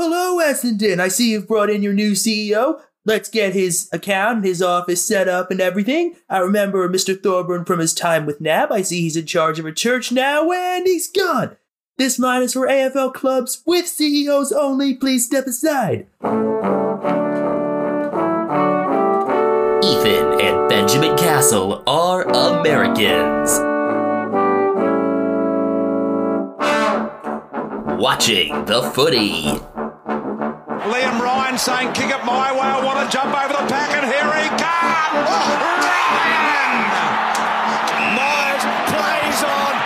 hello, Essendon. I see you've brought in your new CEO. Let's get his account, his office set up and everything. I remember Mr. Thorburn from his time with NAB. I see he's in charge of a church now, and he's gone. This line is for AFL clubs with CEOs only. Please step aside. Ethan and Benjamin Castle are Americans. Watching the footy. Liam Ryan saying, kick it my way, I want to jump over the pack, and here he comes! Ryan! Myers plays on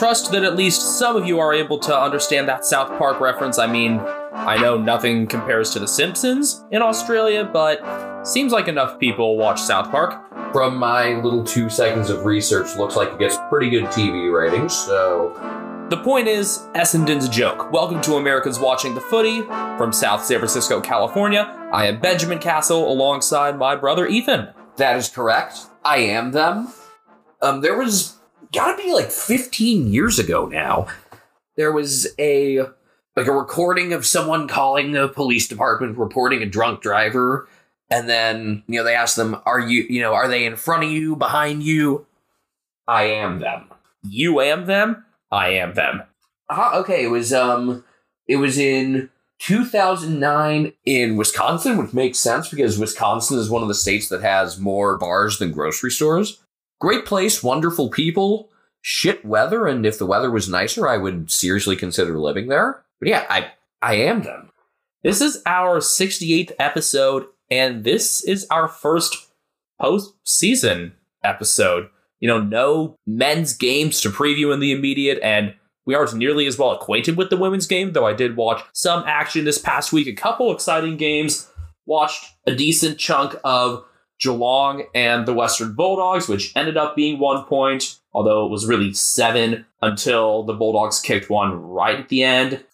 trust that at least some of you are able to understand that South Park reference. I mean, I know nothing compares to The Simpsons in Australia, but seems like enough people watch South Park. From my little two seconds of research, looks like it gets pretty good TV ratings. So The point is, Essendon's joke. Welcome to Americans Watching the Footy from South San Francisco, California. I am Benjamin Castle alongside my brother Ethan. that is correct. I am them. Um, there was gotta be like 15 years ago now. There was a like a recording of someone calling the police department reporting a drunk driver, and then you know they asked them, "Are you you know are they in front of you, behind you?" I am them. You am them, I am them. Uh, okay, it was um, it was in 2009 in Wisconsin, which makes sense because Wisconsin is one of the states that has more bars than grocery stores. Great place, wonderful people, shit weather, and if the weather was nicer, I would seriously consider living there. But yeah, I I am them. This is our 68th episode, and this is our first post-season episode. You know, no men's games to preview in the immediate, and we aren't nearly as well acquainted with the women's game, though I did watch some action this past week, a couple exciting games, watched a decent chunk of Geelong and the Western Bulldogs, which ended up being one point, although it was really seven until the Bulldogs kicked one right at the end.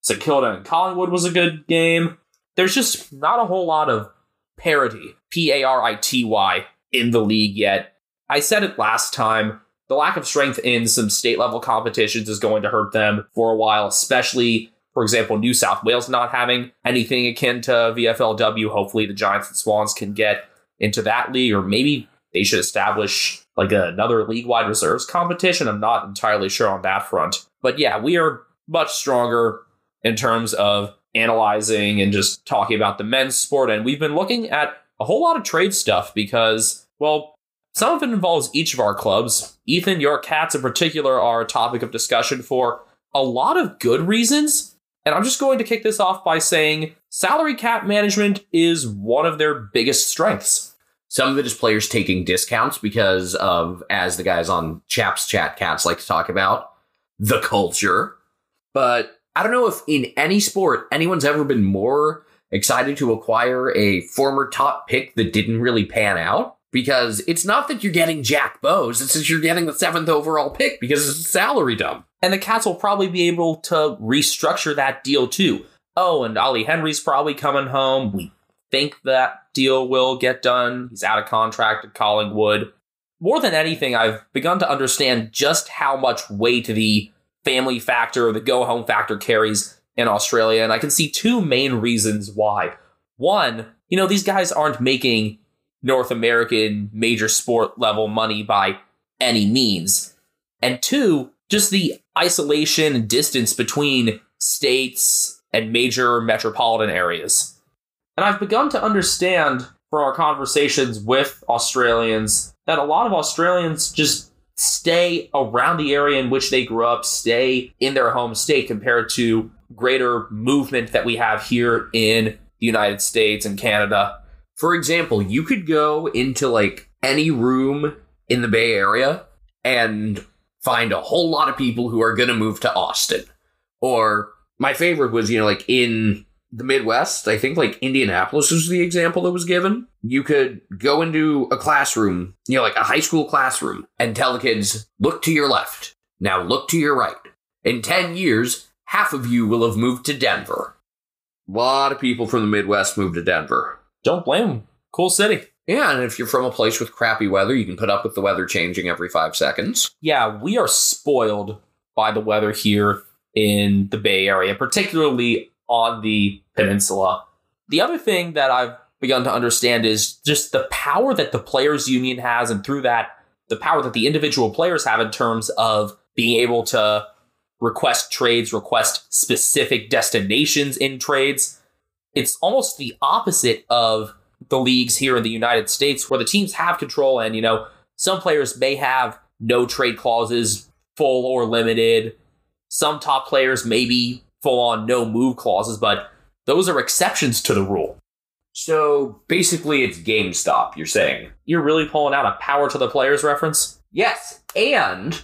St Kilda and Collingwood was a good game. There's just not a whole lot of parity, P A R I T Y, in the league yet. I said it last time. The lack of strength in some state level competitions is going to hurt them for a while, especially, for example, New South Wales not having anything akin to VFLW. Hopefully, the Giants and Swans can get into that league, or maybe they should establish like another league wide reserves competition. I'm not entirely sure on that front. But yeah, we are much stronger in terms of analyzing and just talking about the men's sport. And we've been looking at a whole lot of trade stuff because, well, some of it involves each of our clubs. Ethan, your cats in particular are a topic of discussion for a lot of good reasons. And I'm just going to kick this off by saying salary cap management is one of their biggest strengths. Some of it is players taking discounts because of, as the guys on Chaps Chat Cats like to talk about, the culture. But I don't know if in any sport anyone's ever been more excited to acquire a former top pick that didn't really pan out. Because it's not that you're getting Jack Bowes, it's that you're getting the seventh overall pick because it's a salary dump. And the Cats will probably be able to restructure that deal too. Oh, and Ollie Henry's probably coming home. We think that deal will get done. He's out of contract at Collingwood. More than anything, I've begun to understand just how much weight the family factor, the go home factor carries in Australia. And I can see two main reasons why. One, you know, these guys aren't making North American major sport level money by any means. And two, just the isolation and distance between states and major metropolitan areas. And I've begun to understand from our conversations with Australians that a lot of Australians just stay around the area in which they grew up, stay in their home state compared to greater movement that we have here in the United States and Canada. For example, you could go into like any room in the Bay Area and find a whole lot of people who are going to move to Austin Or my favorite was, you know, like in the Midwest, I think like Indianapolis was the example that was given. You could go into a classroom, you know, like a high school classroom, and tell the kids, look to your left. Now look to your right. In 10 years, half of you will have moved to Denver. A lot of people from the Midwest moved to Denver. Don't blame him. Cool city. Yeah, and if you're from a place with crappy weather, you can put up with the weather changing every five seconds. Yeah, we are spoiled by the weather here in the Bay Area, particularly on the peninsula. The other thing that I've begun to understand is just the power that the players union has and through that the power that the individual players have in terms of being able to request trades, request specific destinations in trades. It's almost the opposite of the leagues here in the United States where the teams have control and, you know, some players may have no trade clauses, full or limited. Some top players may be full on no move clauses, but those are exceptions to the rule. So basically, it's GameStop, you're saying? You're really pulling out a power to the players reference? Yes, and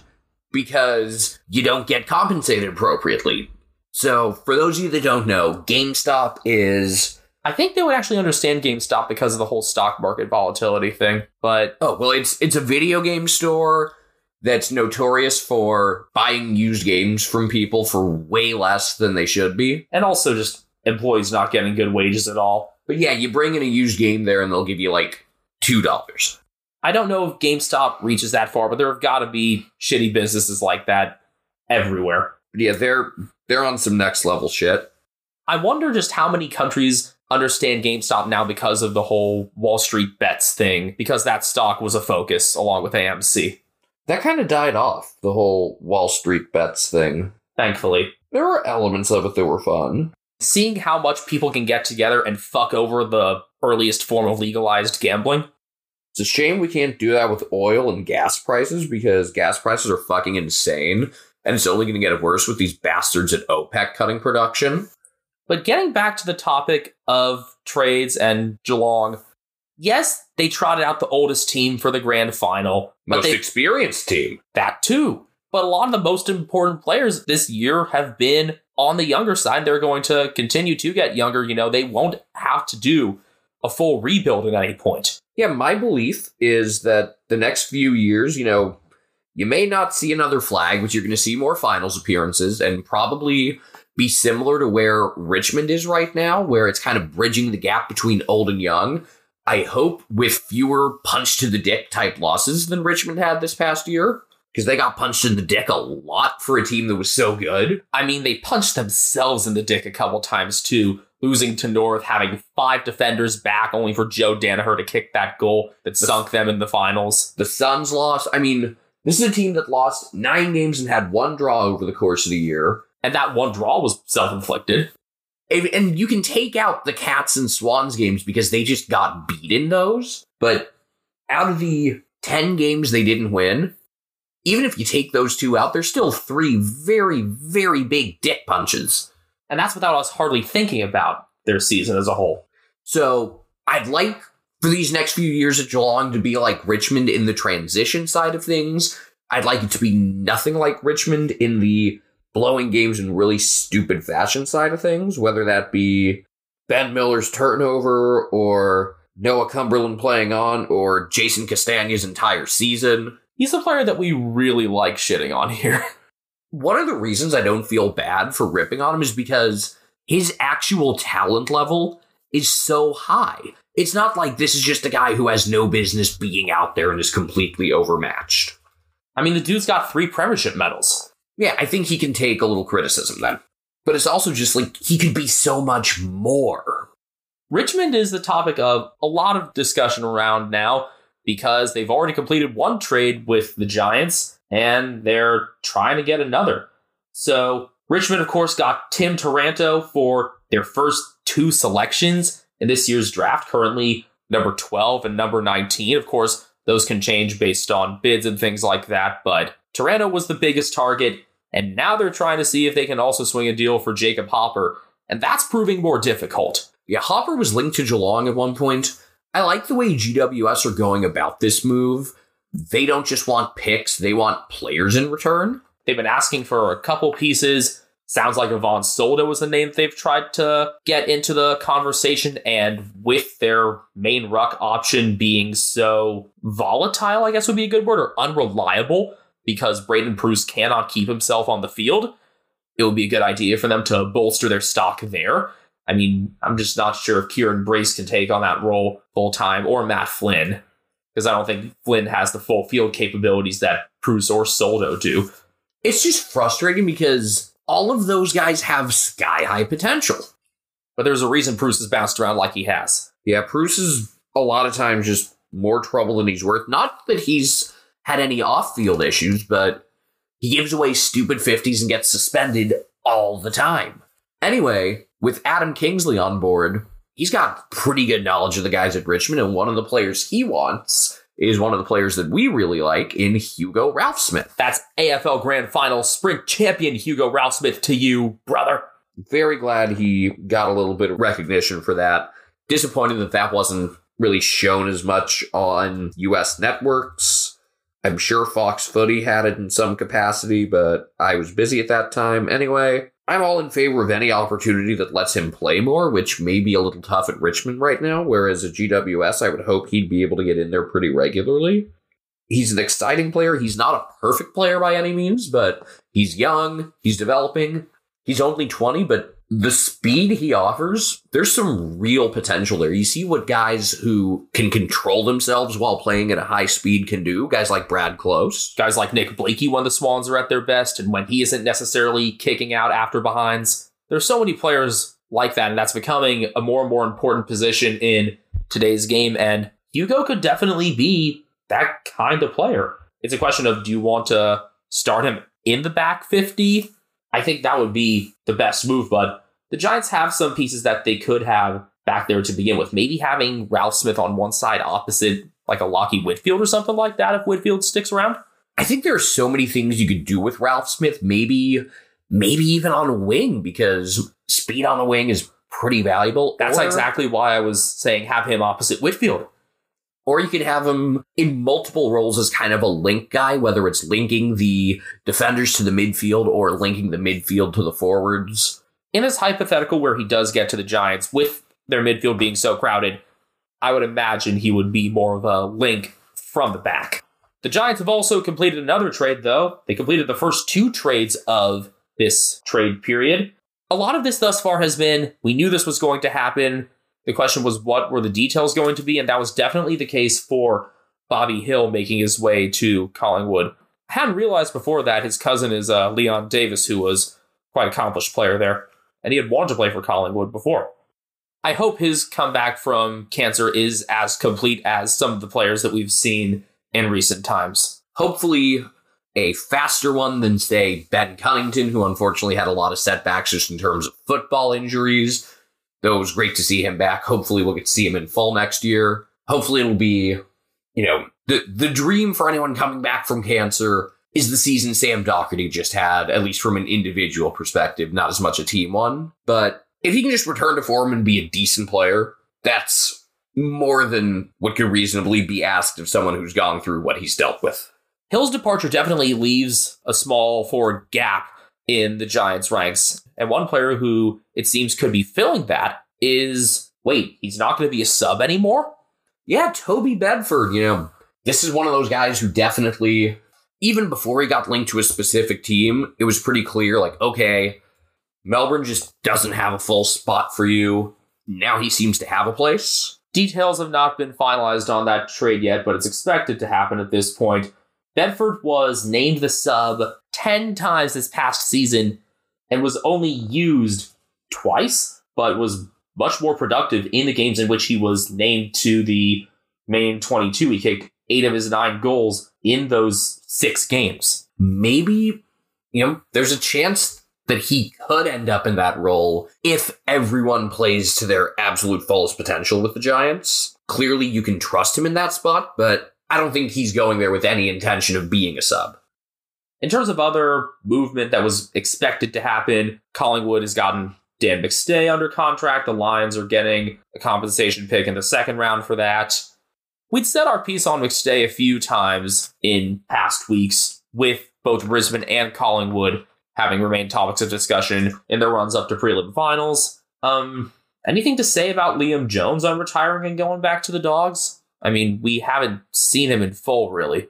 because you don't get compensated appropriately. So, for those of you that don't know, GameStop is. I think they would actually understand GameStop because of the whole stock market volatility thing, but Oh, well, it's it's a video game store that's notorious for buying used games from people for way less than they should be. and also just employees not getting good wages at all. But yeah, you bring in a used game there and they'll give you like $2. I don't know if GameStop reaches that far, but there have got to be shitty businesses like that everywhere. But yeah, they're they're on some next level shit. I wonder just how many countries understand GameStop now because of the whole Wall Street bets thing, because that stock was a focus along with AMC, That kind of died off, the whole Wall Street bets thing. thankfully. There were elements of it that were fun. Seeing how much people can get together and fuck over the earliest form of legalized gambling. It's a shame we can't do that with oil and gas prices because gas prices are fucking insane. And it's only going to get worse with these bastards at OPEC cutting production. But getting back to the topic of trades and Geelong, yes, they trotted out the oldest team for the grand final, Most they experienced team. that too. But a lot of the most important players this year have been on the younger side. They're going to continue to get younger. You know, they won't have to do a full rebuild at any point. Yeah, my belief is that the next few years, you know, you may not see another flag, but you're going to see more finals appearances and probably be similar to where Richmond is right now, where it's kind of bridging the gap between old and young. I hope with fewer punch to the dick type losses than Richmond had this past year, because they got punched in the dick a lot for a team that was so good. I mean, they punched themselves in the dick a couple times too, losing to North, having five defenders back only for Joe Daniher to kick that goal that sunk them in the finals. The Suns lost. I mean, this is a team that lost nine games and had one draw over the course of the year. And that one draw was self inflicted. And you can take out the Cats and Swans games because they just got beat in those. But out of the 10 games they didn't win, even if you take those two out, there's still three very, very big dick punches. And that's without us hardly thinking about their season as a whole. So I'd like for these next few years at Geelong to be like Richmond in the transition side of things. I'd like it to be nothing like Richmond in the blowing games in really stupid fashion side of things, whether that be Ben Miller's turnover or Noah Cumberland playing on or Jason Castagna's entire season. He's a player that we really like shitting on here. One of the reasons I don't feel bad for ripping on him is because his actual talent level is so high. It's not like this is just a guy who has no business being out there and is completely overmatched. I mean, the dude's got three premiership medals. Yeah, I think he can take a little criticism then. But it's also just like he could be so much more. Richmond is the topic of a lot of discussion around now because they've already completed one trade with the Giants and they're trying to get another. So, Richmond, of course, got Tim Taranto for their first two selections in this year's draft, currently number 12 and number 19. Of course, those can change based on bids and things like that, but Taranto was the biggest target, and now they're trying to see if they can also swing a deal for Jacob Hopper, and that's proving more difficult. Yeah, Hopper was linked to Geelong at one point. I like the way GWS are going about this move. They don't just want picks, they want players in return. They've been asking for a couple pieces, Sounds like Ivan Soldo was the name they've tried to get into the conversation, and with their main ruck option being so volatile, I guess would be a good word, or unreliable, because Braydon Preuss cannot keep himself on the field, it would be a good idea for them to bolster their stock there. I mean, I'm just not sure if Kieran Brace can take on that role full time or Matt Flynn, because I don't think Flynn has the full field capabilities that Preuss or Soldo do. It's just frustrating because all of those guys have sky high potential. But there's a reason Preuss has bounced around like he has. Yeah, Preuss is a lot of times just more trouble than he's worth. Not that he's had any off field issues, but he gives away stupid 50s and gets suspended all the time. Anyway, with Adam Kingsley on board, he's got pretty good knowledge of the guys at Richmond, and one of the players he wants is one of the players that we really like in Hugo Ralphsmith. That's AFL Grand Final Sprint Champion Hugo Ralphsmith to you, brother. Very glad he got a little bit of recognition for that. Disappointed that that wasn't really shown as much on US networks. I'm sure Fox Footy had it in some capacity, but I was busy at that time. Anyway, I'm all in favor of any opportunity that lets him play more, which may be a little tough at Richmond right now. Whereas at GWS, I would hope he'd be able to get in there pretty regularly. He's an exciting player. He's not a perfect player by any means, but he's young, he's developing. He's only 20, but the speed he offers, there's some real potential there. You see what guys who can control themselves while playing at a high speed can do. Guys like Brad Close. Guys like Nick Blakey when the Swans are at their best and when he isn't necessarily kicking out after behinds. There's so many players like that, and that's becoming a more and more important position in today's game. And Hugo could definitely be that kind of player. It's a question of do you want to start him in the back 50? I think that would be the best move, but the Giants have some pieces that they could have back there to begin with. Maybe having Ralphsmith on one side opposite like a Lachie Whitfield or something like that if Whitfield sticks around. I think there are so many things you could do with Ralphsmith. Maybe, maybe even on a wing because speed on the wing is pretty valuable. That's Or- exactly why I was saying have him opposite Whitfield. Or you could have him in multiple roles as kind of a link guy, whether it's linking the defenders to the midfield or linking the midfield to the forwards. In this hypothetical where he does get to the Giants with their midfield being so crowded, I would imagine he would be more of a link from the back. The Giants have also completed another trade, though. They completed the first two trades of this trade period. A lot of this thus far has been we knew this was going to happen. The question was what were the details going to be, and that was definitely the case for Bobby Hill making his way to Collingwood. I hadn't realized before that his cousin is uh, Leon Davis, who was quite accomplished player there, and he had wanted to play for Collingwood before. I hope his comeback from cancer is as complete as some of the players that we've seen in recent times. Hopefully, a faster one than, say, Ben Cunnington, who unfortunately had a lot of setbacks just in terms of football injuries. Though it was great to see him back. Hopefully, we'll get to see him in full next year. Hopefully, it'll be, you know, the, the dream for anyone coming back from cancer is the season Sam Docherty just had, at least from an individual perspective, not as much a team one. But if he can just return to form and be a decent player, that's more than what could reasonably be asked of someone who's gone through what he's dealt with. Hill's departure definitely leaves a small forward gap in the Giants' ranks. And one player who it seems could be filling that is wait, he's not going to be a sub anymore? Yeah, Toby Bedford, you know, this is one of those guys who definitely, even before he got linked to a specific team, it was pretty clear like, okay, Melbourne just doesn't have a full spot for you. Now he seems to have a place. Details have not been finalized on that trade yet, but it's expected to happen at this point. Bedford was named the sub 10 times this past season and was only used twice, but was much more productive in the games in which he was named to the main 22. He kicked eight of his nine goals in those six games. Maybe, you know, there's a chance that he could end up in that role if everyone plays to their absolute fullest potential with the Giants. Clearly, you can trust him in that spot, but I don't think he's going there with any intention of being a sub. In terms of other movement that was expected to happen, Collingwood has gotten Dan McStay under contract. The Lions are getting a compensation pick in the second round for that. We'd said our piece on McStay a few times in past weeks with both Brisbane and Collingwood having remained topics of discussion in the runs up to prelim finals. Um, anything to say about Liam Jones on retiring and going back to the Dogs? I mean, we haven't seen him in full, really.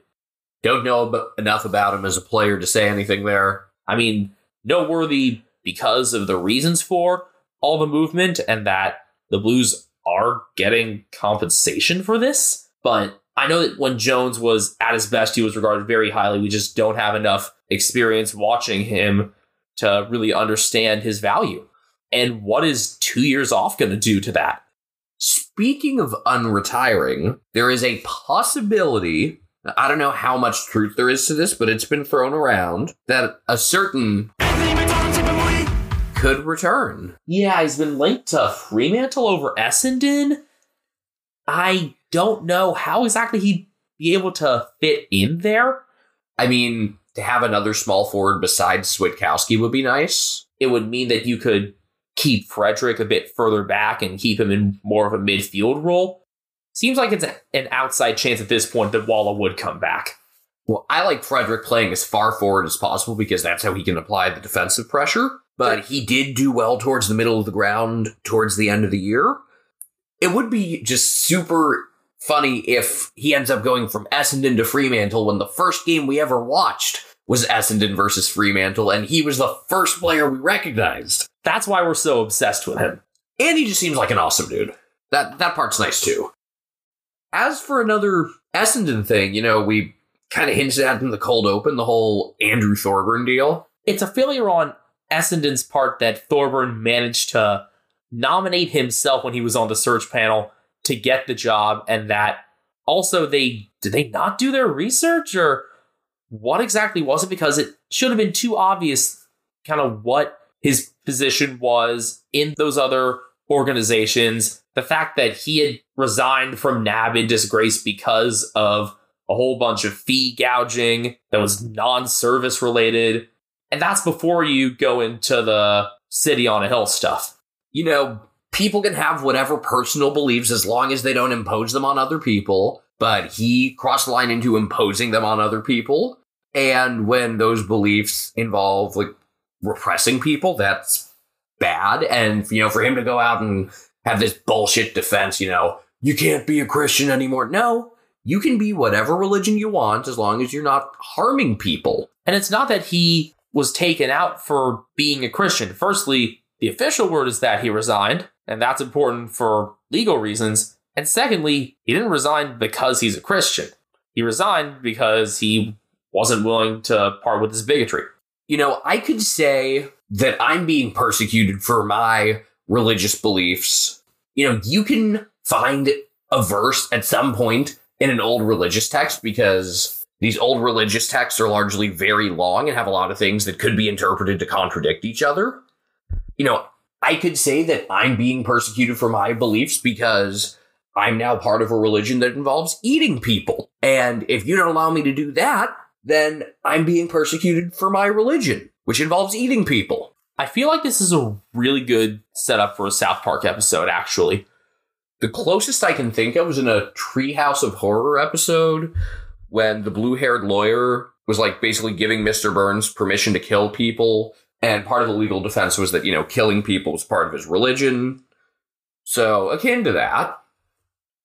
Don't know enough about him as a player to say anything there. I mean, noteworthy because of the reasons for all the movement and that the Blues are getting compensation for this. But I know that when Jones was at his best, he was regarded very highly. We just don't have enough experience watching him to really understand his value. And what is two years off going to do to that? Speaking of unretiring, there is a possibility. I don't know how much truth there is to this, but it's been thrown around that a certain could return. Yeah, he's been linked to Fremantle over Essendon. I don't know how exactly he'd be able to fit in there. I mean, to have another small forward besides Switkowski would be nice. It would mean that you could keep Frederick a bit further back and keep him in more of a midfield role. Seems like it's an outside chance at this point that Walla would come back. Well, I like Frederick playing as far forward as possible because that's how he can apply the defensive pressure. But he did do well towards the middle of the ground towards the end of the year. It would be just super funny if he ends up going from Essendon to Fremantle when the first game we ever watched was Essendon versus Fremantle, and he was the first player we recognized. That's why we're so obsessed with him. And he just seems like an awesome dude. That that part's nice too. As for another Essendon thing, you know, we kind of hinted at in the cold open the whole Andrew Thorburn deal. It's a failure on Essendon's part that Thorburn managed to nominate himself when he was on the search panel to get the job, and that also they did they not do their research or what exactly was it? Because it should have been too obvious, kind of what his position was in those other organizations. The fact that he had resigned from NAB in disgrace because of a whole bunch of fee gouging that was non service related. And that's before you go into the city on a hill stuff. You know, people can have whatever personal beliefs as long as they don't impose them on other people, but he crossed the line into imposing them on other people. And when those beliefs involve like repressing people, that's bad. And, you know, for him to go out and have this bullshit defense, you know, you can't be a Christian anymore. No, you can be whatever religion you want as long as you're not harming people. And it's not that he was taken out for being a Christian. Firstly, the official word is that he resigned, and that's important for legal reasons. And secondly, he didn't resign because he's a Christian. He resigned because he wasn't willing to part with his bigotry. You know, I could say that I'm being persecuted for my religious beliefs. You know, you can find a verse at some point in an old religious text because these old religious texts are largely very long and have a lot of things that could be interpreted to contradict each other. You know, I could say that I'm being persecuted for my beliefs because I'm now part of a religion that involves eating people. And if you don't allow me to do that, then I'm being persecuted for my religion, which involves eating people. I feel like this is a really good setup for a South Park episode, actually. The closest I can think of was in a Treehouse of Horror episode when the blue haired lawyer was like basically giving Mr. Burns permission to kill people. And part of the legal defense was that, you know, killing people was part of his religion. So, akin to that.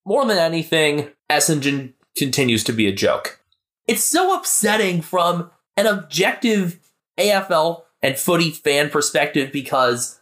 More than anything, Essendon continues to be a joke. It's so upsetting from an objective AFL and footy fan perspective because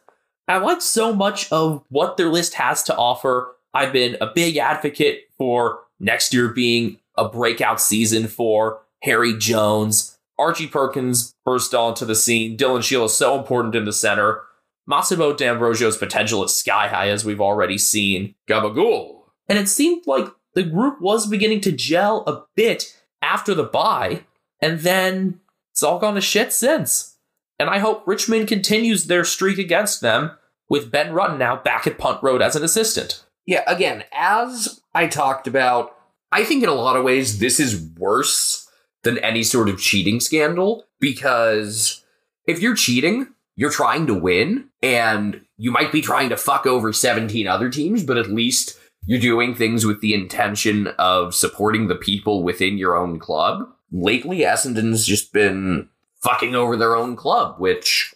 I like so much of what their list has to offer. I've been a big advocate for next year being a breakout season for Harry Jones. Archie Perkins burst onto the scene. Dylan Shiel is so important in the center. Massimo D'Ambrosio's potential is sky high, as we've already seen. Gabagool. And it seemed like the group was beginning to gel a bit after the bye, and then it's all gone to shit since. And I hope Richmond continues their streak against them with Ben Rutten now back at Punt Road as an assistant. Yeah, again, as I talked about, I think in a lot of ways this is worse than any sort of cheating scandal because if you're cheating, you're trying to win and you might be trying to fuck over 17 other teams, but at least you're doing things with the intention of supporting the people within your own club. Lately, Essendon's just been fucking over their own club, which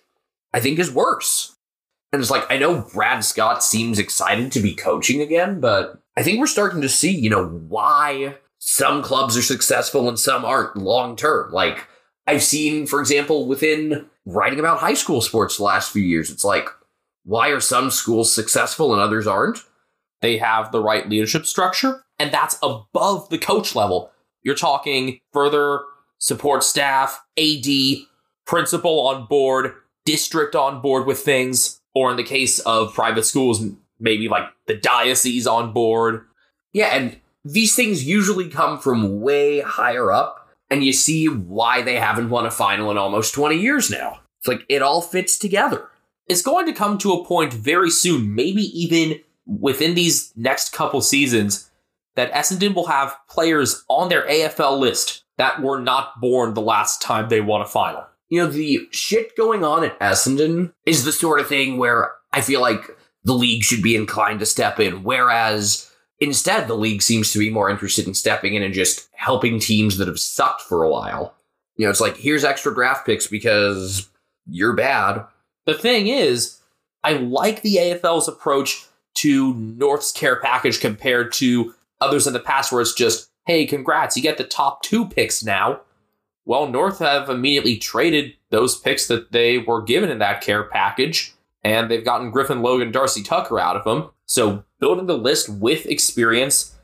I think is worse. And it's like, I know Brad Scott seems excited to be coaching again, but I think we're starting to see, you know, why some clubs are successful and some aren't long term. Like, I've seen, for example, within writing about high school sports the last few years, it's like, why are some schools successful and others aren't? They have the right leadership structure, and that's above the coach level. You're talking further support staff, AD, principal on board, district on board with things, or in the case of private schools, maybe like the diocese on board. Yeah, and these things usually come from way higher up, and you see why they haven't won a final in almost 20 years now. It's like it all fits together. It's going to come to a point very soon, maybe even within these next couple seasons, that Essendon will have players on their AFL list that were not born the last time they won a final. You know, the shit going on at Essendon is the sort of thing where I feel like the league should be inclined to step in, whereas instead the league seems to be more interested in stepping in and just helping teams that have sucked for a while. You know, it's like, here's extra draft picks because you're bad. The thing is, I like the AFL's approach to North's care package compared to others in the past where it's just, hey, congrats, you get the top two picks now. Well, North have immediately traded those picks that they were given in that care package, and they've gotten Griffin Logue, Darcy Tucker out of them. So building the list with experience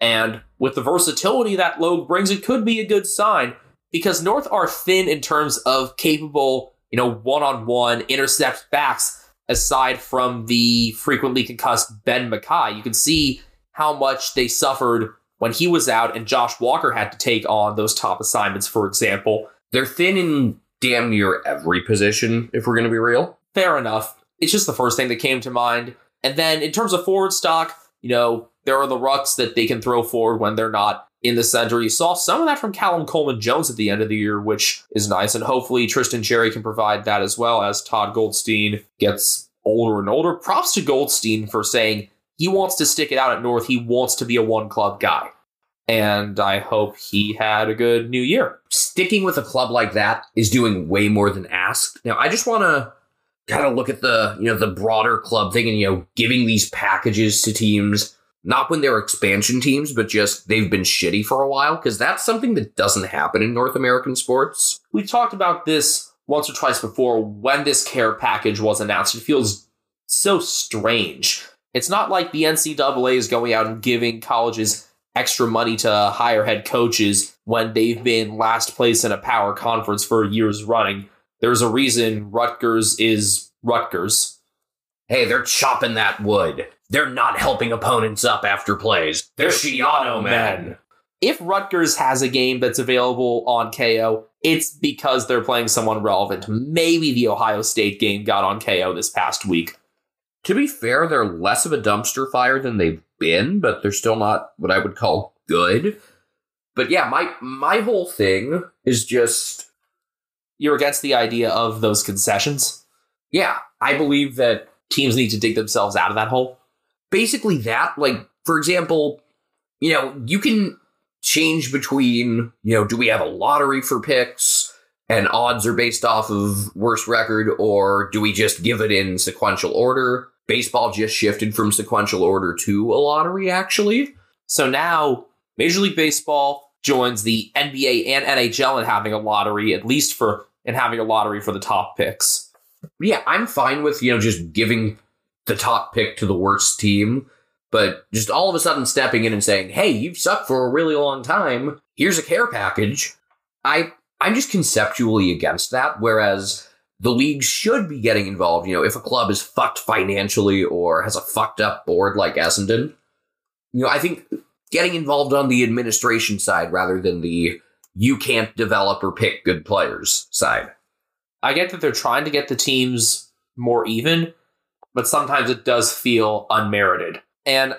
and with the versatility that Logue brings, it could be a good sign because North are thin in terms of capable, you know, one-on-one intercept backs aside from the frequently concussed Ben McKay. You can see how much they suffered when he was out and Josh Walker had to take on those top assignments, for example. They're thin in damn near every position, if we're going to be real. Fair enough. It's just the first thing that came to mind. And then in terms of forward stock, you know, there are the rucks that they can throw forward when they're not in the center. You saw some of that from Callum Coleman Jones at the end of the year, which is nice. And hopefully Tristan Xerri can provide that as well as Todd Goldstein gets older and older. Props to Goldstein for saying he wants to stick it out at North. He wants to be a one club guy. And I hope he had a good new year. Sticking with a club like that is doing way more than ask. Now, I just want to kind of look at the, you know, the broader club thing and, you know, giving these packages to teams, not when they're expansion teams, but just they've been shitty for a while, because that's something that doesn't happen in North American sports. We talked about this once or twice before when this care package was announced. It feels so strange. It's not like the NCAA is going out and giving colleges extra money to hire head coaches when they've been last place in a power conference for years running. There's a reason Rutgers is Rutgers. Hey, they're chopping that wood. They're not helping opponents up after plays. They're Schiano men. If Rutgers has a game that's available on KO, it's because they're playing someone relevant. Maybe the Ohio State game got on KO this past week. To be fair, they're less of a dumpster fire than they've been, but they're still not what I would call good. But yeah, my my whole thing is just You're against the idea of those concessions. yeah, I believe that Teams need to dig themselves out of that hole. basically that like for example, you know, you can change between, you know, do we have a lottery for picks and odds are based off of worst record or do we just give it in sequential order? Baseball just shifted from sequential order to a lottery actually. So now Major League Baseball joins the NBA and NHL in having a lottery, at least for in having a lottery for the top picks. yeah, I'm fine with, you know, just giving the top pick to the worst team, but just all of a sudden stepping in and saying, "Hey, you've sucked for a really long time. Here's a care package." I I'm just conceptually against that whereas the league should be getting involved, you know, if a club is fucked financially or has a fucked up board like Essendon. You know, I think getting involved on the administration side rather than the you can't develop or pick good players side. I get that they're trying to get the teams more even, but sometimes it does feel unmerited. And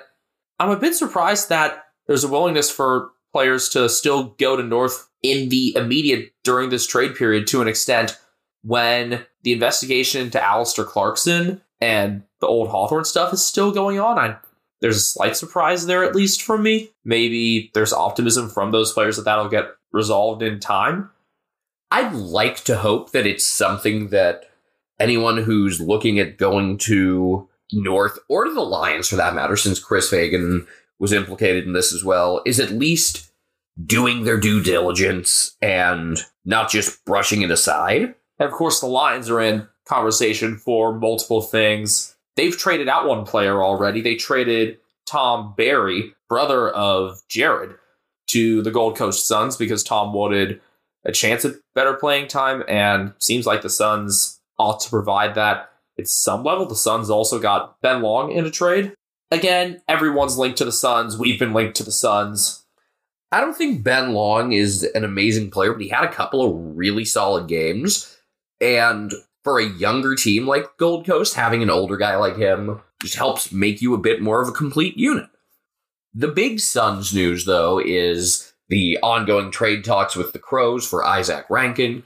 I'm a bit surprised that there's a willingness for players to still go to North in the immediate during this trade period to an extent when the investigation into Alastair Clarkson and the old Hawthorn stuff is still going on. I, there's a slight surprise there, at least from me. Maybe there's optimism from those players that that'll get resolved in time. I'd like to hope that it's something that anyone who's looking at going to North or to the Lions for that matter, since Chris Fagan was implicated in this as well, is at least doing their due diligence and not just brushing it aside. And of course, the Lions are in conversation for multiple things. They've traded out one player already. They traded Tom Berry, brother of Jarrod, to the Gold Coast Suns because Tom wanted a chance at better playing time, and seems like the Suns ought to provide that at some level. The Suns also got Ben Long in a trade. Again, everyone's linked to the Suns. We've been linked to the Suns. I don't think Ben Long is an amazing player, but he had a couple of really solid games. And for a younger team like Gold Coast, having an older guy like him just helps make you a bit more of a complete unit. The big Suns news, though, is the ongoing trade talks with the Crows for Izak Rankine.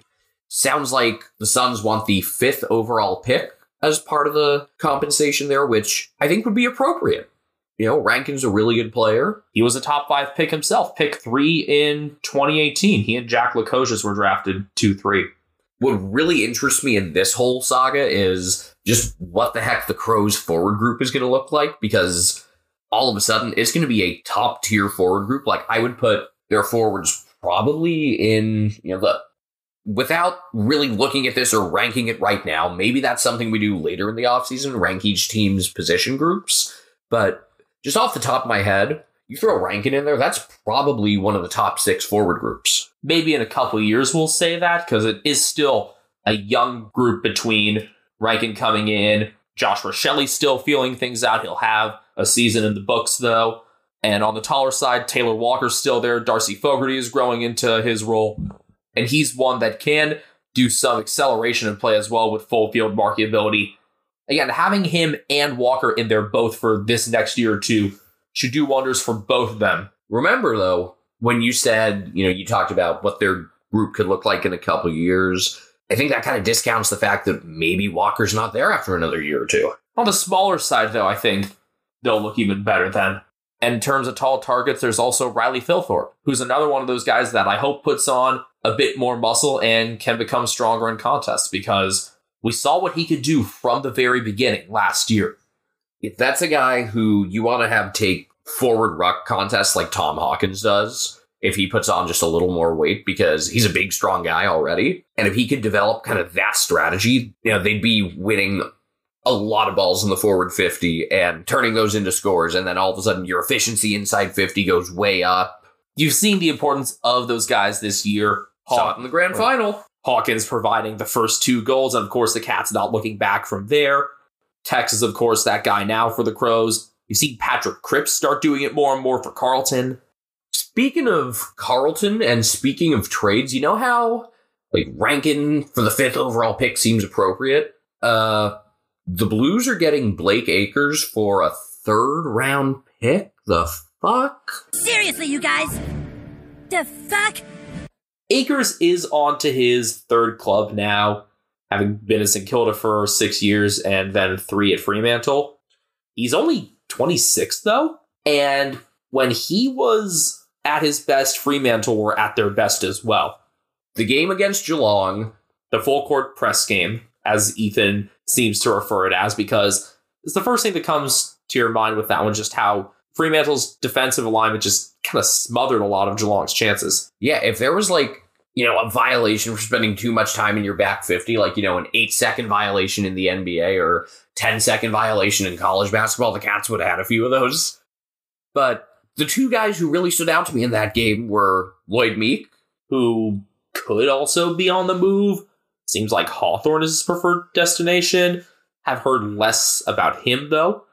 Sounds like the Suns want the fifth overall pick as part of the compensation there, which I think would be appropriate. You know, Rankine's a really good player. He was a top five pick himself, pick three in 2018. He and Jack Lukosius were drafted 2 3. What really interests me in this whole saga is just what the heck the Crows forward group is going to look like because all of a sudden it's going to be a top tier forward group. Like I would put their forwards probably in, you know, the without really looking at this or ranking it right now, maybe that's something we do later in the offseason, rank each team's position groups. But just off the top of my head, you throw Rankine in there, that's probably one of the top six forward groups. Maybe in a couple years we'll say that because it is still a young group between Rankine coming in, Josh Rachele still feeling things out. He'll have a season in the books though. And on the taller side, Taylor Walker's still there. Darcy Fogarty is growing into his role. And he's one that can do some acceleration and play as well with full field marketability. Again, having him and Walker in there both for this next year or two should do wonders for both of them. Remember though, when you said, you know, you talked about what their group could look like in a couple years, I think that kind of discounts the fact that maybe Walker's not there after another year or two. On the smaller side, though, I think they'll look even better then. And in terms of tall targets, there's also Riley Thilthorpe, who's another one of those guys that I hope puts on a bit more muscle and can become stronger in contests because we saw what he could do from the very beginning last year. If that's a guy who you want to have take forward ruck contests like Tom Hawkins does, if he puts on just a little more weight because he's a big, strong guy already. And if he could develop kind of that strategy, you know, they'd be winning a lot of balls in the forward 50 and turning those into scores. And then all of a sudden your efficiency inside 50 goes way up. You've seen the importance of those guys this year. Saw in the grand final. Hawkins providing the first two goals. And of course, the Cats not looking back from there. Texas, of course, that guy now for the Crows. You've seen Patrick Cripps start doing it more and more for Carlton. Speaking of Carlton and speaking of trades, you know how like Rankine for the fifth overall pick seems appropriate? Uh the Blues are getting Blake Acres for a third round pick? The fuck? Seriously, you guys? The fuck? Acres is on to his third club now, having been at St. Kilda for six years and then three at Fremantle. He's only 26 though, and when he was at his best, Fremantle were at their best as well. The game against Geelong, the full court press game, as Ethan seems to refer it as, because it's the first thing that comes to your mind with that one, just how Fremantle's defensive alignment just kind of smothered a lot of Geelong's chances. Yeah, if there was like, you know, a violation for spending too much time in your back 50, like, you know, an eight second violation in the NBA or 10 second violation in college basketball, the Cats would have had a few of those. But the two guys who really stood out to me in that game were Lloyd Meek, who could also be on the move. Seems like Hawthorn is his preferred destination. Have heard less about him though.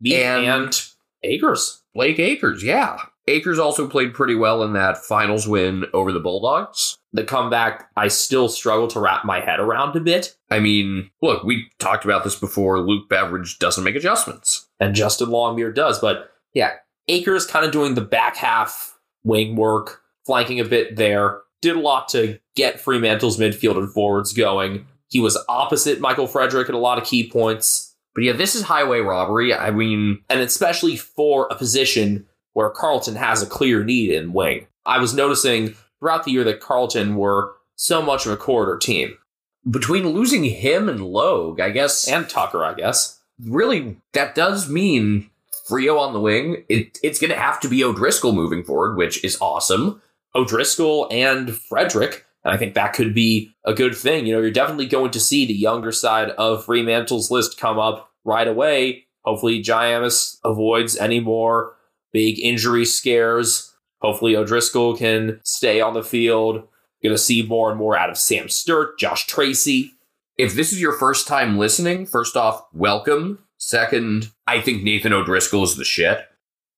Meek and, and Acres. Blake Acres, yeah. Acres also played pretty well in that finals win over the Bulldogs. The comeback, I still struggle to wrap my head around a bit. I mean, look, we talked about this before. Luke Beveridge doesn't make adjustments. And Justin Longmuir does, but yeah, Acres kind of doing the back half wing work, flanking a bit there. Did a lot to get Fremantle's midfield and forwards going. He was opposite Michael Frederick at a lot of key points. But yeah, this is highway robbery. I mean, and especially for a position where Carlton has a clear need in wing. I was noticing throughout the year that Carlton were so much of a corridor team. Between losing him and Logue, I guess, And Tucker, I guess. really that does mean Frio on the wing. It, it's going to have to be O'Driscoll moving forward, which is awesome. O'Driscoll and Frederick. And I think that could be a good thing. You know, you're definitely going to see the younger side of Fremantle's list come up right away. Hopefully, Giamis avoids any more big injury scares. Hopefully, O'Driscoll can stay on the field. Going to see more and more out of Sam Sturt, Josh Treacy. If this is your first time listening, first off, welcome. Second, I think Nathan O'Driscoll is the shit.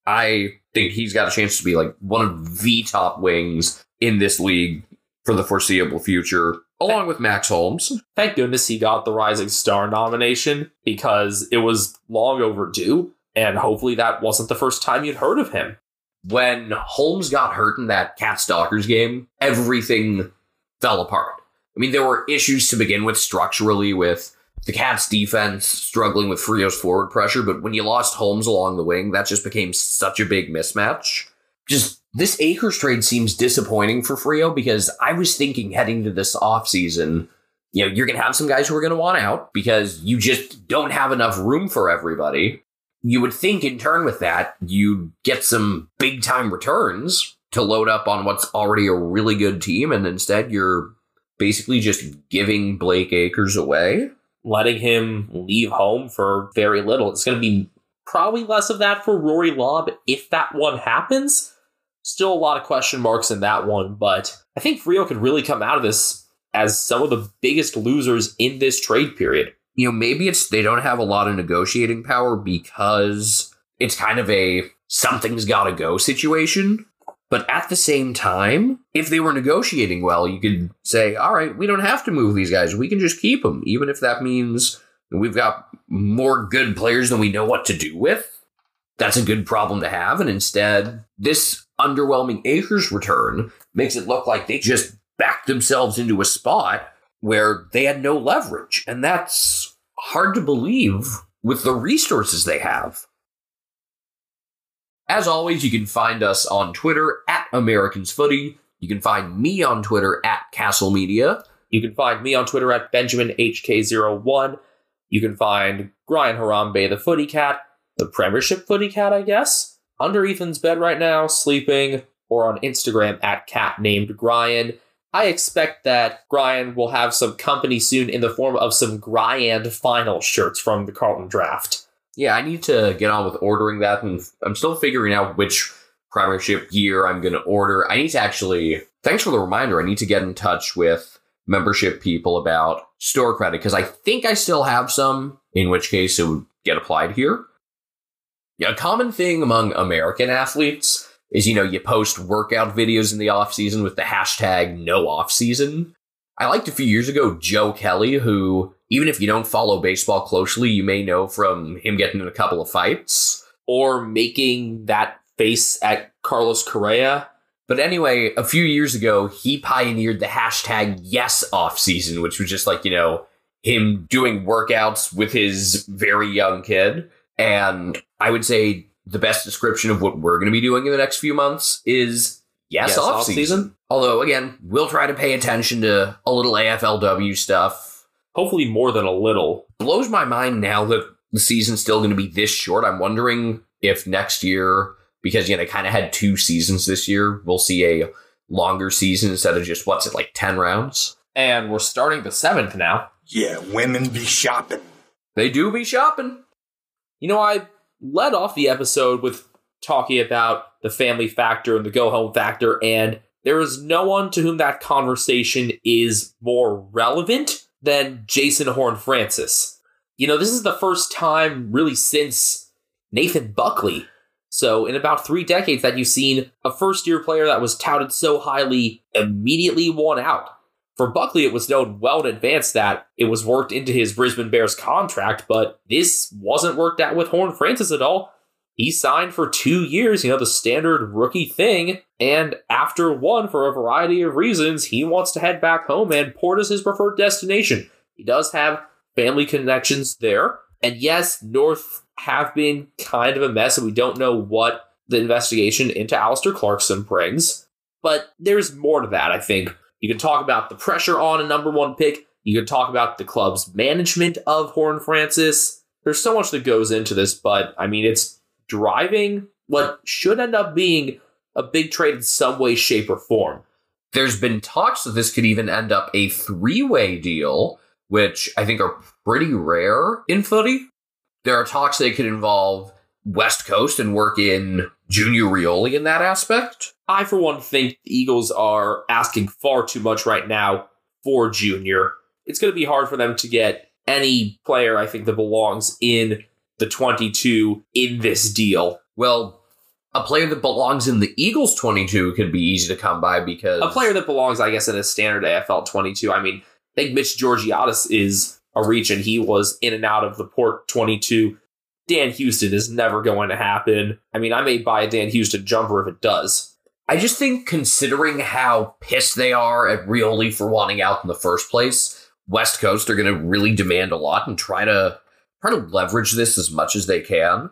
I think he's got a chance to be like one of the top wings in this league for the foreseeable future, along with Max Holmes. Thank goodness he got the Rising Star nomination because it was long overdue. And hopefully, that wasn't the first time you'd heard of him. When Holmes got hurt in that Cat Stalkers game, everything fell apart. I mean, there were issues to begin with structurally with the Cats defense struggling with Freo's forward pressure, but when you lost Holmes along the wing, that just became such a big mismatch. Just this Acres trade seems disappointing for Freo because I was thinking heading to this offseason, you know, you're going to have some guys who are going to want out because you just don't have enough room for everybody. You would think in turn with that, you'd get some big time returns to load up on what's already a really good team, and instead you're basically just giving Blake Acres away. letting him leave home for very little. It's going to be probably less of that for Rory Lobb if that one happens. Still a lot of question marks in that one, but I think Freo could really come out of this as some of the biggest losers in this trade period. You know, maybe it's they don't have a lot of negotiating power because it's kind of a something's got to go situation. But at the same time, if they were negotiating well, you could say, all right, we don't have to move these guys. We can just keep them, even if that means we've got more good players than we know what to do with. That's a good problem to have. And instead, this underwhelming Acres return makes it look like they just backed themselves into a spot where they had no leverage. And that's hard to believe with the resources they have. As always, you can find us on Twitter at Americans Footy. You can find me on Twitter at Castle Media. You can find me on Twitter at BenjaminHK01. You can find Brian Harambe, the footy cat, the Premiership footy cat, I guess, under Ethan's bed right now, sleeping, or on Instagram at cat named Brian. I expect that Brian will have some company soon in the form of some Griand final shirts from the Carlton Draught. Yeah, I need to get on with ordering that, and I'm still figuring out which Premiership year I'm going to order. I need to actually, thanks for the reminder, I need to get in touch with membership people about store credit because I think I still have some, in which case it would get applied here. Yeah, a common thing among American athletes is, you know, you post workout videos in the off season with the hashtag no off season. I liked a few years ago Joe Kelly, who, even if you don't follow baseball closely, you may know from him getting in a couple of fights. Or making that face at Carlos Correa. But anyway, a few years ago, he pioneered the hashtag yes off season, which was just like, you know, him doing workouts with his very young kid. And I would say the best description of what we're going to be doing in the next few months is yes, Yes, off off-season. season. Although, again, we'll try to pay attention to a little AFLW stuff. Hopefully, more than a little. Blows my mind now that the season's still going to be this short. I'm wondering if next year, because, you know, they kind of had two seasons this year, we'll see a longer season instead of just, what's it, like 10 rounds? And we're starting the seventh now. Yeah, women be shopping. They do be shopping. You know, I led off the episode with talking about the family factor and the go home factor, and there is no one to whom that conversation is more relevant than Jason Horne-Francis. You know, this is the first time really since Nathan Buckley. So, in about three decades, that you've seen a first year player that was touted so highly immediately won out. For Buckley, it was known well in advance that it was worked into his Brisbane Bears contract, but this wasn't worked out with Horne-Francis at all. He signed for two years, you know, the standard rookie thing, and after one, for a variety of reasons, he wants to head back home, and Port is his preferred destination. He does have family connections there, and yes, North have been kind of a mess, and we don't know what the investigation into Alastair Clarkson brings, but there's more to that, I think You can talk about the pressure on a number one pick. You can talk about the club's management of Horne-Francis. There's so much that goes into this, but I mean, it's driving what should end up being a big trade in some way, shape, or form. There's been talks that this could even end up a three way deal, which I think are pretty rare in footy. There are talks that could involve West Coast and work in Junior Rioli in that aspect. I, for one, think the Eagles are asking far too much right now for Junior. It's going to be hard for them to get any player, I think, that belongs in the 22 in this deal. Well, a player that belongs in the Eagles 22 could be easy to come by because A player that belongs, I guess, in a standard AFL 22. I mean, I think Mitch Georgiadis is a reach, and he was in and out of the Port 22. Dan Houston is never going to happen. I mean, I may buy a Dan Houston jumper if it does. I just think considering how pissed they are at Rioli for wanting out in the first place, West Coast are going to really demand a lot and try to try to leverage this as much as they can.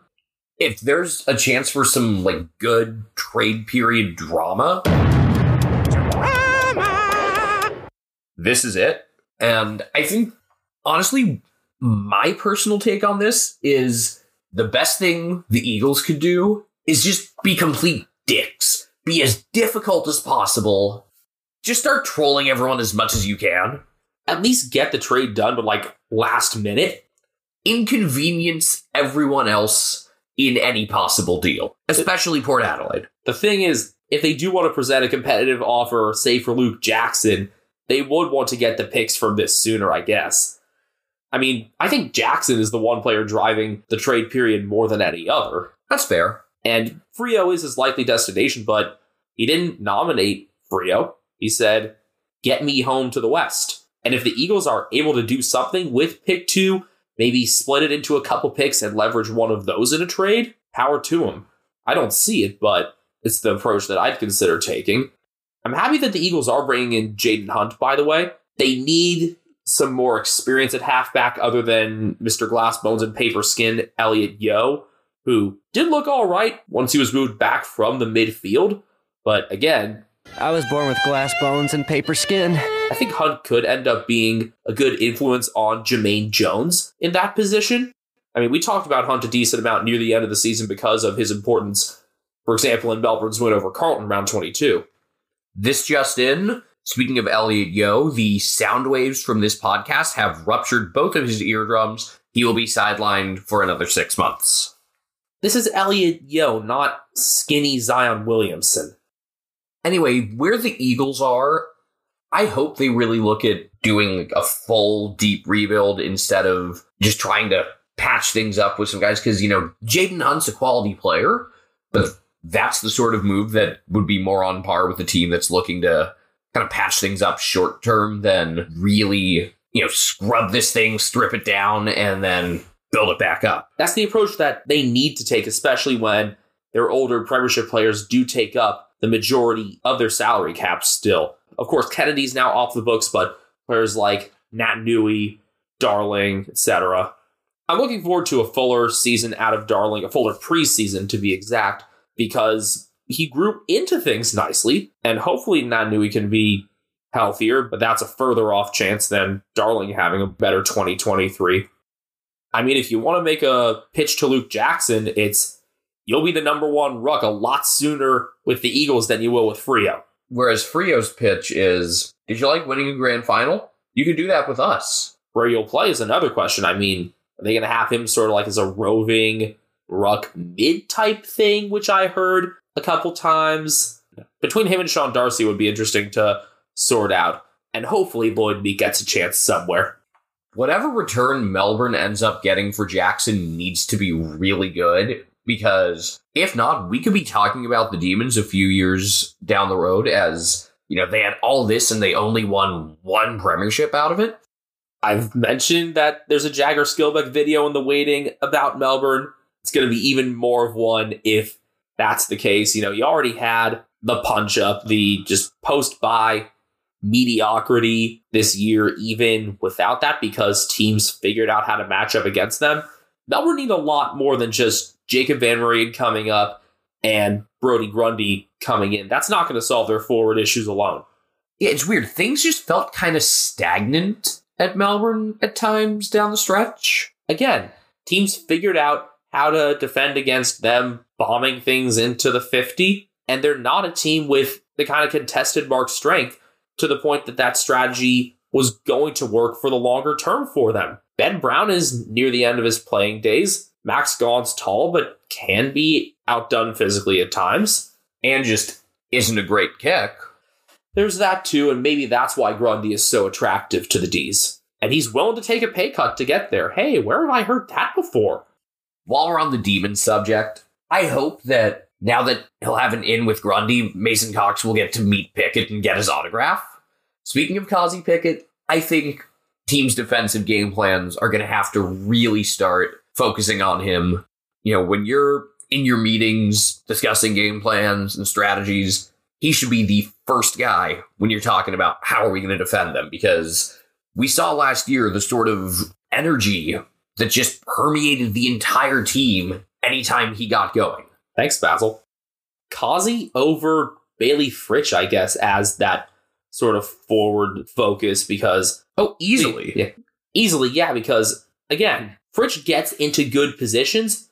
If there's a chance for some like good trade period drama, this is it. And I think honestly, my personal take on this is the best thing the Eagles could do is just be complete dicks. Be as difficult as possible. Just start trolling everyone as much as you can. At least get the trade done, but like last minute. Inconvenience everyone else in any possible deal, especially Port Adelaide. The thing is, if they do want to present a competitive offer, say for Luke Jackson, they would want to get the picks from this sooner, I guess. I mean, I think Jackson is the one player driving the trade period more than any other. That's fair. And Freo is his likely destination, but he didn't nominate Freo. He said, get me home to the West. And if the Eagles are able to do something with pick two, maybe split it into a couple picks and leverage one of those in a trade, power to them. I don't see it, but it's the approach that I'd consider taking. I'm happy that the Eagles are bringing in Jayden Hunt, by the way. They need some more experience at halfback other than Mr. Glassbones and Paper Skin Elliot Yeo, who did look all right once he was moved back from the midfield. But again, I was born with glass bones and paper skin. I think Hunt could end up being a good influence on Jamaine Jones in that position. I mean, we talked about Hunt a decent amount near the end of the season because of his importance, for example, in Melbourne's win over Carlton round 22. This just in. Speaking of Elliot Yeo, the sound waves from this podcast have ruptured both of his eardrums. He will be sidelined for another six months. This is Elliot Yeo, not skinny Zion Williamson. Anyway, where the Eagles are, I hope they really look at doing a full deep rebuild instead of just trying to patch things up with some guys. Because, you know, Jayden Hunt's a quality player, but that's the sort of move that would be more on par with a team that's looking to kind of patch things up short term than really, you know, scrub this thing, strip it down, and then build it back up. That's the approach that they need to take, especially when their older Premiership players do take up the majority of their salary cap still. Of course, Kennedy's now off the books, but players like Naitanui, Darling, etc. I'm looking forward to a fuller season out of Darling, a fuller preseason to be exact, because he grew into things nicely, and hopefully Naitanui can be healthier, but that's a further off chance than Darling having a better 2023. I mean, if you want to make a pitch to Luke Jackson, it's you'll be the number one ruck a lot sooner with the Eagles than you will with Freo. Whereas Freo's pitch is, did you like winning a grand final? You can do that with us. Where you'll play is another question. I mean, are they going to have him sort of like as a roving ruck mid type thing, which I heard a couple times? Between him and Sean Darcy would be interesting to sort out. And hopefully Lloyd Meek gets a chance somewhere. Whatever return Melbourne ends up getting for Jackson needs to be really good because if not, we could be talking about the Demons a few years down the road as, you know, they had all this and they only won one premiership out of it. I've mentioned that there's a Jagger Skillbeck video in the waiting about Melbourne. It's going to be even more of one if that's the case. You know, you already had the punch up, the just post by mediocrity this year, even without that, because teams figured out how to match up against them. Melbourne need a lot more than just Jacob Van Marine coming up and Brody Grundy coming in. That's not going to solve their forward issues alone. Yeah, it's weird. Things just felt kind of stagnant at Melbourne at times down the stretch. Again, teams figured out how to defend against them bombing things into the 50, and they're not a team with the kind of contested mark strength to the point that that strategy was going to work for the longer term for them. Ben Brown is near the end of his playing days. Max Gawn's tall, but can be outdone physically at times. And just isn't a great kick. There's that too, and maybe that's why Grundy is so attractive to the D's. And he's willing to take a pay cut to get there. Hey, where have I heard that before? While we're on the demon subject, I hope that now that he'll have an in with Grundy, Mason Cox will get to meet Pickett and get his autograph. Speaking of Kozzie Pickett, I think teams' defensive game plans are going to have to really start focusing on him. You know, when you're in your meetings discussing game plans and strategies, he should be the first guy when you're talking about how are we going to defend them because we saw last year the sort of energy that just permeated the entire team anytime he got going. Thanks, Basil. Kozzie over Bailey Fritsch, I guess, as that sort of forward focus because oh, easily, yeah, easily, yeah, because again, Fritsch gets into good positions,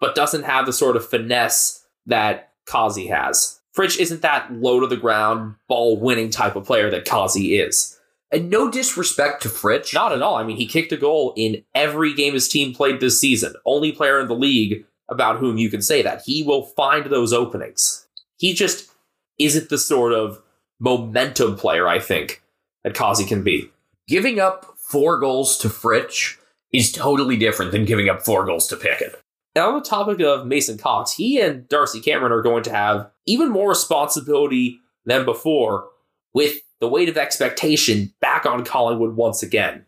but doesn't have the sort of finesse that Kozzie has. Fritsch isn't that low to the ground, ball winning type of player that Kozzie is. And no disrespect to Fritsch. Not at all. I mean, he kicked a goal in every game his team played this season. Only player in the league about whom you can say that. He will find those openings. He just isn't the sort of momentum player, I think, that Kozzie can be. Giving up four goals to Fritsch is totally different than giving up four goals to Pickett. And on the topic of Mason Cox, he and Darcy Cameron are going to have even more responsibility than before with the weight of expectation back on Collingwood once again.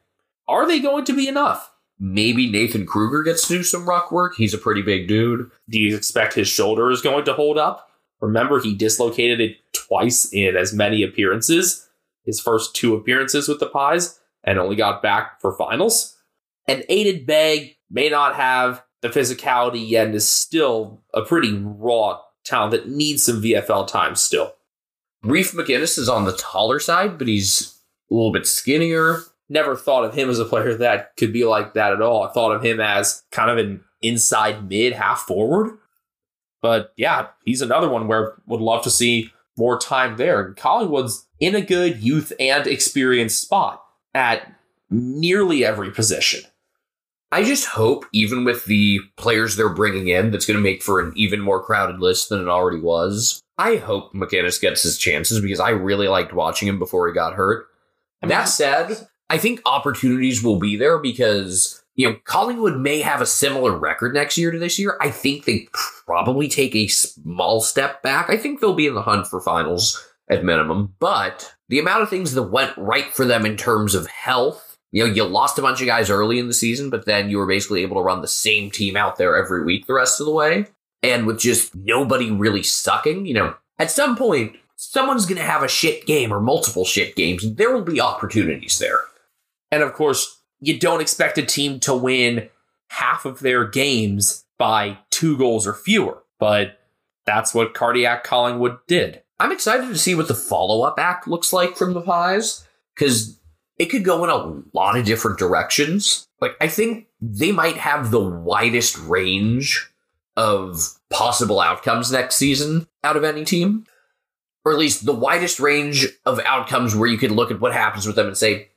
Are they going to be enough? Maybe Nathan Kreuger gets to do some ruck work. He's a pretty big dude. Do you expect his shoulder is going to hold up? Remember, he dislocated it twice in as many appearances, his first two appearances with the Pies, and only got back for finals. And Aiden Begg may not have the physicality yet and is still a pretty raw talent that needs some VFL time still. Reef McInnes is on the taller side, but he's a little bit skinnier. Never thought of him as a player that could be like that at all. I thought of him as kind of an inside mid, half forward. But yeah, he's another one where would love to see more time there. And Collingwood's in a good youth and experience spot at nearly every position. I just hope, even with the players they're bringing in, that's going to make for an even more crowded list than it already was. I hope McInnes gets his chances because I really liked watching him before he got hurt. I mean, that said, I think opportunities will be there because, you know, Collingwood may have a similar record next year to this year. I think they probably take a small step back. I think they'll be in the hunt for finals at minimum, but the amount of things that went right for them in terms of health you know, you lost a bunch of guys early in the season, but then you were basically able to run the same team out there every week the rest of the way. And with just nobody really sucking, you know, at some point, someone's going to have a shit game or multiple shit games. There will be opportunities there. And of course, you don't expect a team to win half of their games by two goals or fewer, but that's what Cardiac Collingwood did. I'm excited to see what the follow up act looks like from the Pies because it could go in a lot of different directions. Like, I think they might have the widest range of possible outcomes next season out of any team. Or at least the widest range of outcomes where you could look at what happens with them and say,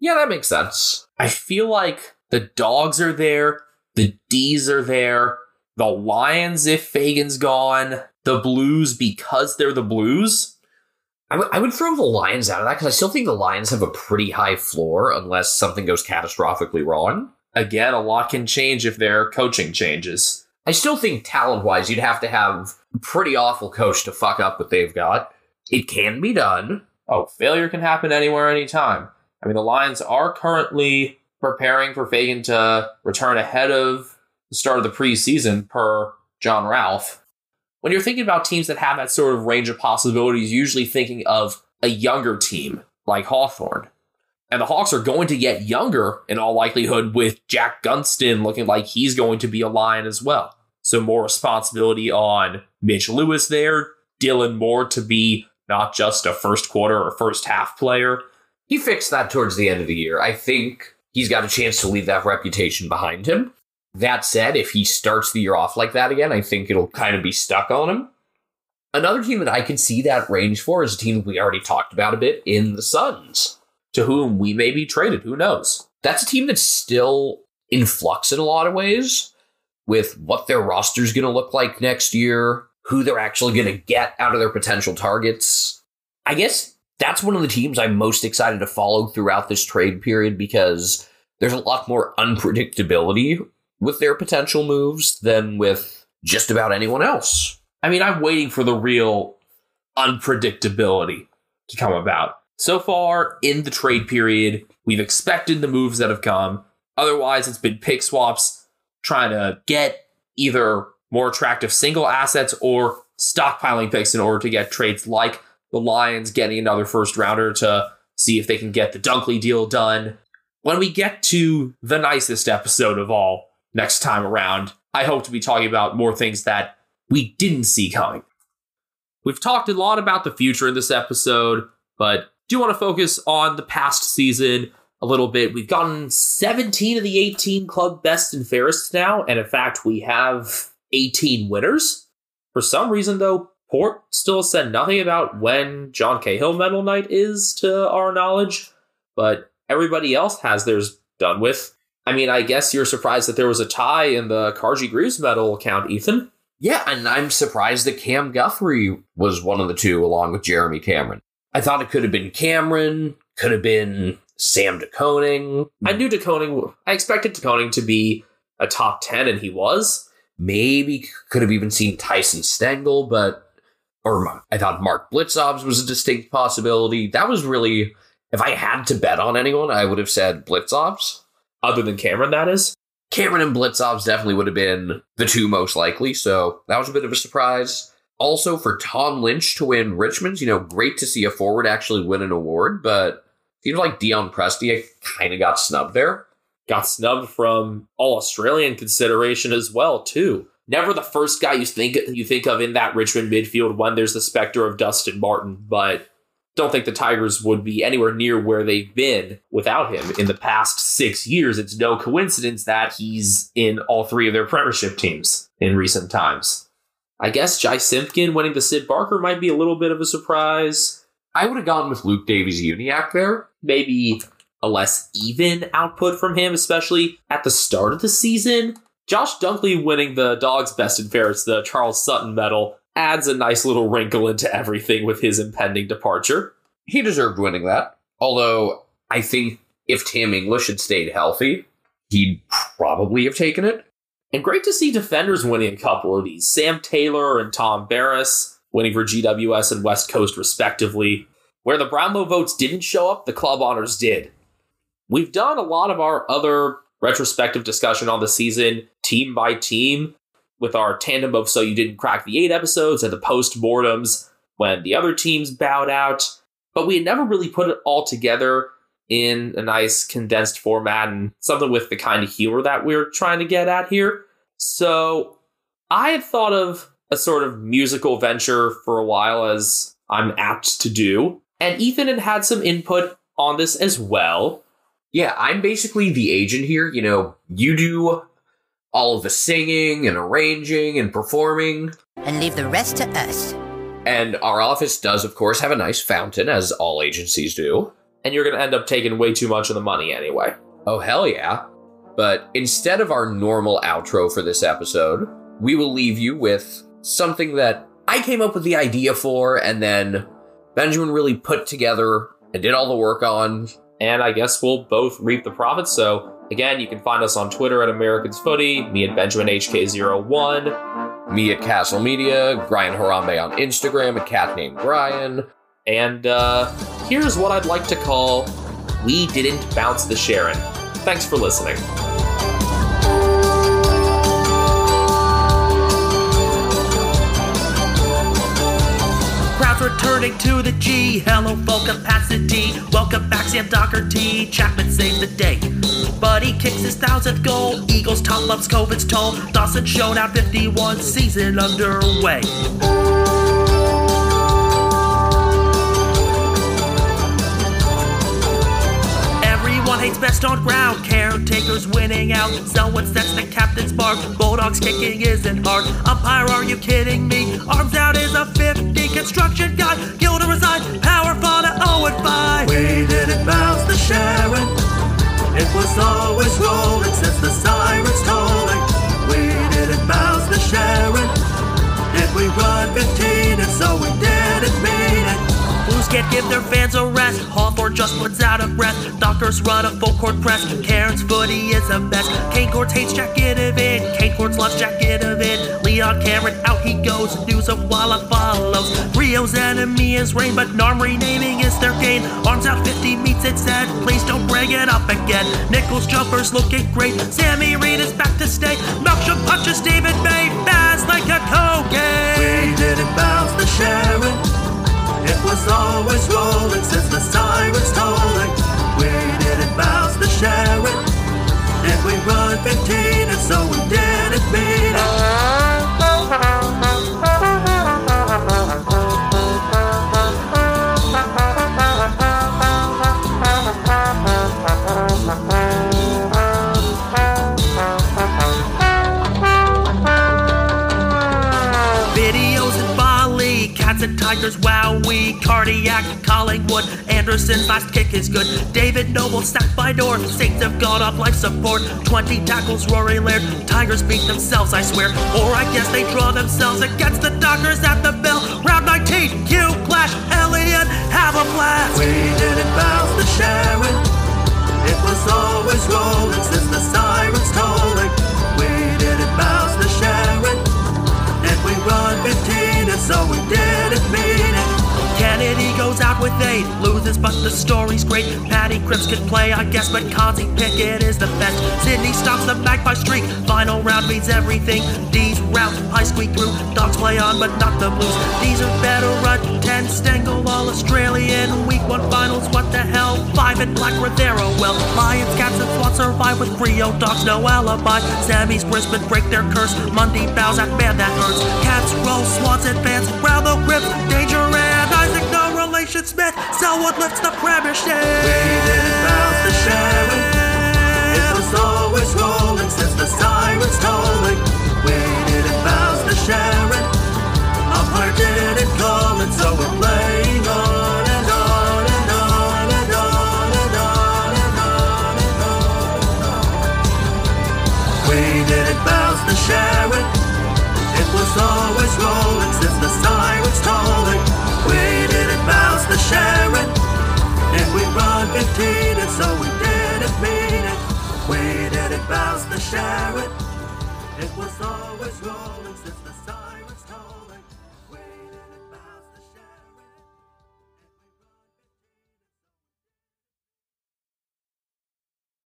yeah, that makes sense. I feel like the dogs are there, the D's are there, the Lions if Fagan's gone, the Blues because they're the Blues. I, w- I would throw the Lions out of that because I still think the Lions have a pretty high floor unless something goes catastrophically wrong. Again, a lot can change if their coaching changes. I still think talent wise, you'd have to have a pretty awful coach to fuck up what they've got. It can be done. Oh, failure can happen anywhere, anytime. I mean, the Lions are currently preparing for Fagan to return ahead of the start of the preseason, per John Ralph when you're thinking about teams that have that sort of range of possibilities, usually thinking of a younger team like Hawthorn. And the Hawks are going to get younger in all likelihood with Jack Gunston looking like he's going to be a Lion as well. So more responsibility on Mitch Lewis there, Dylan Moore to be not just a first quarter or first half player. He fixed that towards the end of the year. I think he's got a chance to leave that reputation behind him. That said, if he starts the year off like that again, I think it'll kind of be stuck on him. Another team that I could see that range for is a team we already talked about a bit in the Suns, to whom we may be traded. Who knows? That's a team that's still in flux in a lot of ways with what their roster is going to look like next year, who they're actually going to get out of their potential targets. I guess that's one of the teams I'm most excited to follow throughout this trade period because there's a lot more unpredictability with their potential moves than with just about anyone else. I mean, I'm waiting for the real unpredictability to come about. So far in the trade period, we've expected the moves that have come. Otherwise, it's been pick swaps trying to get either more attractive single assets or stockpiling picks in order to get trades like the Lions getting another first rounder to see if they can get the Dunkley deal done. When we get to the nicest episode of all next time around, I hope to be talking about more things that we didn't see coming. We've talked a lot about the future in this episode, but do want to focus on the past season a little bit. We've gotten 17 of the 18 club best and fairest now, and in fact, we have 18 winners. For some reason, though, Port still said nothing about when John Cahill Medal Night is, to our knowledge, but everybody else has theirs done with. I mean, I guess you're surprised that there was a tie in the Carji Greaves medal count, Ethan. Yeah, and I'm surprised that Cam Guthrie was one of the two along with Jeremy Cameron. I thought it could have been Cameron, could have been Sam De Koning. I knew De Koning, I expected De Koning to be a top 10, and he was. Maybe could have even seen Tyson Stengel, but or I thought Mark Blicavs was a distinct possibility. That was really, if I had to bet on anyone, I would have said Blicavs. Other than Cameron, that is. Cameron and Blicavs definitely would have been the two most likely, so that was a bit of a surprise. Also, for Tom Lynch to win Richmond's, you know, great to see a forward actually win an award, but you know, like Dion Prestia kind of got snubbed there. Got snubbed from all Australian consideration as well, too never the first guy you think you think of in that Richmond midfield when there's the specter of Dustin Martin, but don't think the Tigers would be anywhere near where they've been without him in the past six years. It's no coincidence that he's in all three of their premiership teams in recent times. I guess Jai Simpkin winning the Sid Barker might be a little bit of a surprise. I would have gone with Luke Davies Uniacke there. Maybe a less even output from him, especially at the start of the season. Josh Dunkley winning the Dog's Best and Fairest, the Charles Sutton medal, adds a nice little wrinkle into everything with his impending departure. He deserved winning that. Although, I think if Tim English had stayed healthy, he'd probably have taken it. And great to see defenders winning a couple of these. Sam Taylor and Tom Barrass winning for GWS and West Coast, respectively. Where the Brownlow votes didn't show up, the club honors did. We've done a lot of our other retrospective discussion on the season, team by team, with our tandem of So You Didn't Crack the Eight episodes and the post mortems when the other teams bowed out. But we had never really put it all together in a nice condensed format and something with the kind of humor that we're trying to get at here. So I had thought of a sort of musical venture for a while, as I'm apt to do. And Ethan had had some input on this as well. Yeah, I'm basically the agent here. You know, you do all of the singing and arranging and performing. And leave the rest to us. And our office does, of course, have a nice fountain, as all agencies do. And you're going to end up taking way too much of the money anyway. Oh, hell yeah. But instead of our normal outro for this episode, we will leave you with something that I came up with the idea for, and then Benjamin really put together and did all the work on and I guess we'll both reap the profits. So again, you can find us on Twitter at Americans Footy, me at Benjamin HK01, me at Castle Media, Brian Harambe on Instagram, a cat named Brian. And uh, here's what I'd like to call We Didn't Bounce the Sherrin. Thanks for listening. Returning to the G. Hello, full capacity. Welcome back, Sam Docherty. Chapman saves the day. Buddy kicks his thousandth goal. Eagles top ups COVID's toll. Dawson showed out 51 season underway. Best on ground, caretakers winning out. Selwood sets the captain's mark. Bulldogs kicking isn't hard. Umpire, are you kidding me? Arms out is a 50. Construction guy, Gilda resign. Power at 0 and 5. We didn't bounce the Sherrin. It was always rolling since the sirens tolling. We didn't bounce the Sherrin. Did we run 15 and so we didn't it? Can't give their fans a rest. Hawthorn just puts out a breath. Dockers run a full court press. Karen's footy is a mess. Kane Cornes hates Jack Ginnivan. Kane Cornes loves Jack Ginnivan. Leon Cameron out he goes. News of Walla follows. Rio's enemy is rain, but Narm renaming is their gain. Arms out 50 meets it said. Please don't bring it up again. Nichols jumpers looking great. Sammy Reed is back to stay. Melksham punches David May. Fast like a cocaine. We didn't bounce the Sherrin. It was always rolling since the sirens tolling. We didn't bounce the Sherrin. Did we run 15 and so we didn't beat it? Tigers, wowie, cardiac, Collingwood, Anderson's last kick is good. David Noble sacked by North, Saints have gone off life support. 20 tackles, Rory Laird, Tigers beat themselves, I swear. Or I guess they draw themselves against the Dockers at the bell. Round 19, Q, Clash, Elliott, have a blast. We didn't bounce the Sherrin. It was always rolling since the sirens tolling. We didn't bounce the Sherrin. Did we run 15 and so we didn't mean it? Kennedy goes out with eight, loses, but the story's great. Patty Cripps can play, I guess, but Kozzie Pickett is the best. Sydney stops the magpie streak, final round means everything. D's route, I squeak through, dogs play on, but not the blues. These are better at 10, Stengel, all Australian. Week one finals, what the hell? Five at Black Rivera, well, Lions, Cats, and Swats survive with Freo dogs, no alibi. Sammy's Brisbane break their curse, Monday bows at man that hurts. Cats roll, Swats advance, round the grips, danger and no relation Smith. Selwood lifts the premiership. We didn't bounce the Sherrin. It was always rolling since the sirens tolling. We didn't bounce the Sherrin. Umpire didn't call it, so we're playing on and on and on and on and on and on and on. We didn't bounce the Sherrin. It was always rolling since the sirens the Sherrin. We run 15 and so we didn't mean it? We didn't bounce the Sherrin. It was always sirens